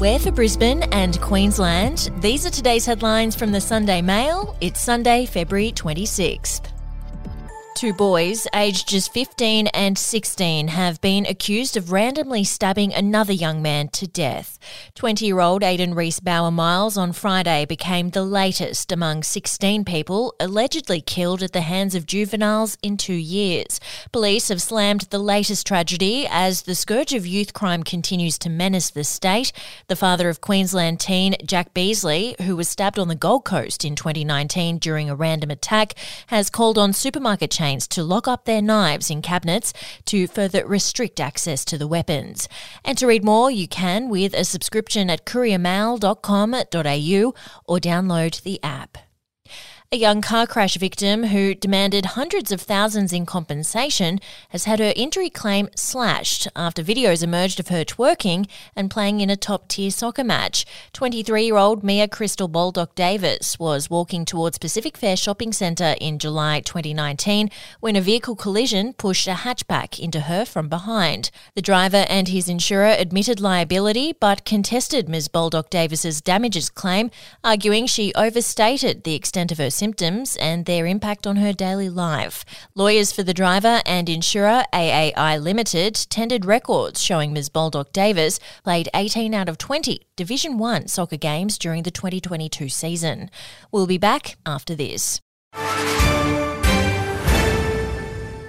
We're for Brisbane and Queensland. These are today's headlines from the Sunday Mail. It's Sunday, February 26th. Two boys, aged just 15 and 16, have been accused of randomly stabbing another young man to death. 20 year old Aidan Reese Bauer Miles on Friday became the latest among 16 people allegedly killed at the hands of juveniles in two years. Police have slammed the latest tragedy as the scourge of youth crime continues to menace the state. The father of Queensland teen Jack Beasley, who was stabbed on the Gold Coast in 2019 during a random attack, has called on supermarket chains to lock up their knives in cabinets to further restrict access to the weapons. And to read more, you can with a subscription at couriermail.com.au or download the app. A young car crash victim who demanded hundreds of thousands in compensation has had her injury claim slashed after videos emerged of her twerking and playing in a top tier soccer match. 23 year old Mia Crystal Baldock Davis was walking towards Pacific Fair Shopping Centre in July 2019 when a vehicle collision pushed a hatchback into her from behind. The driver and his insurer admitted liability but contested Ms. Baldock Davis's damages claim, arguing she overstated the extent of her symptoms and their impact on her daily life. Lawyers for the driver and insurer AAI Limited tendered records showing Ms. Baldock Davis played 18 out of 20 Division 1 soccer games during the 2022 season. We'll be back after this.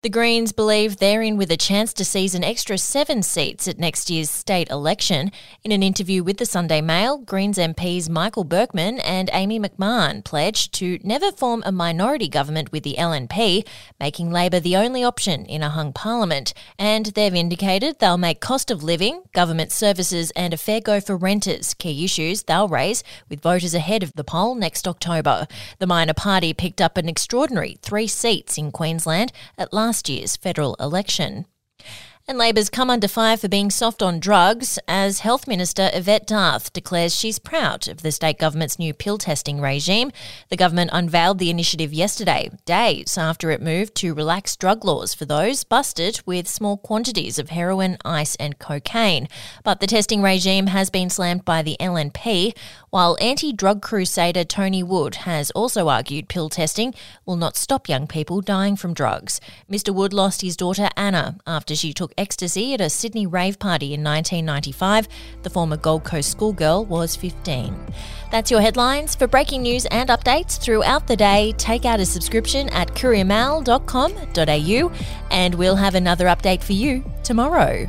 The Greens believe they're in with a chance to seize an extra seven seats at next year's state election. In an interview with the Sunday Mail, Greens MPs Michael Berkman and Amy McMahon pledged to never form a minority government with the LNP, making Labor the only option in a hung parliament. And they've indicated they'll make cost of living, government services, and a fair go for renters key issues they'll raise with voters ahead of the poll next October. The minor party picked up an extraordinary three seats in Queensland at last year's federal election. And Labor's come under fire for being soft on drugs as Health Minister Yvette D'Ath declares she's proud of the state government's new pill testing regime. The government unveiled the initiative yesterday, days after it moved to relax drug laws for those busted with small quantities of heroin, ice, and cocaine. But the testing regime has been slammed by the LNP, while anti drug crusader Tony Wood has also argued pill testing will not stop young people dying from drugs. Mr. Wood lost his daughter Anna after she took ecstasy at a Sydney rave party in 1995. The former Gold Coast schoolgirl was 15. That's your headlines. For breaking news and updates throughout the day, take out a subscription at couriermail.com.au and we'll have another update for you tomorrow.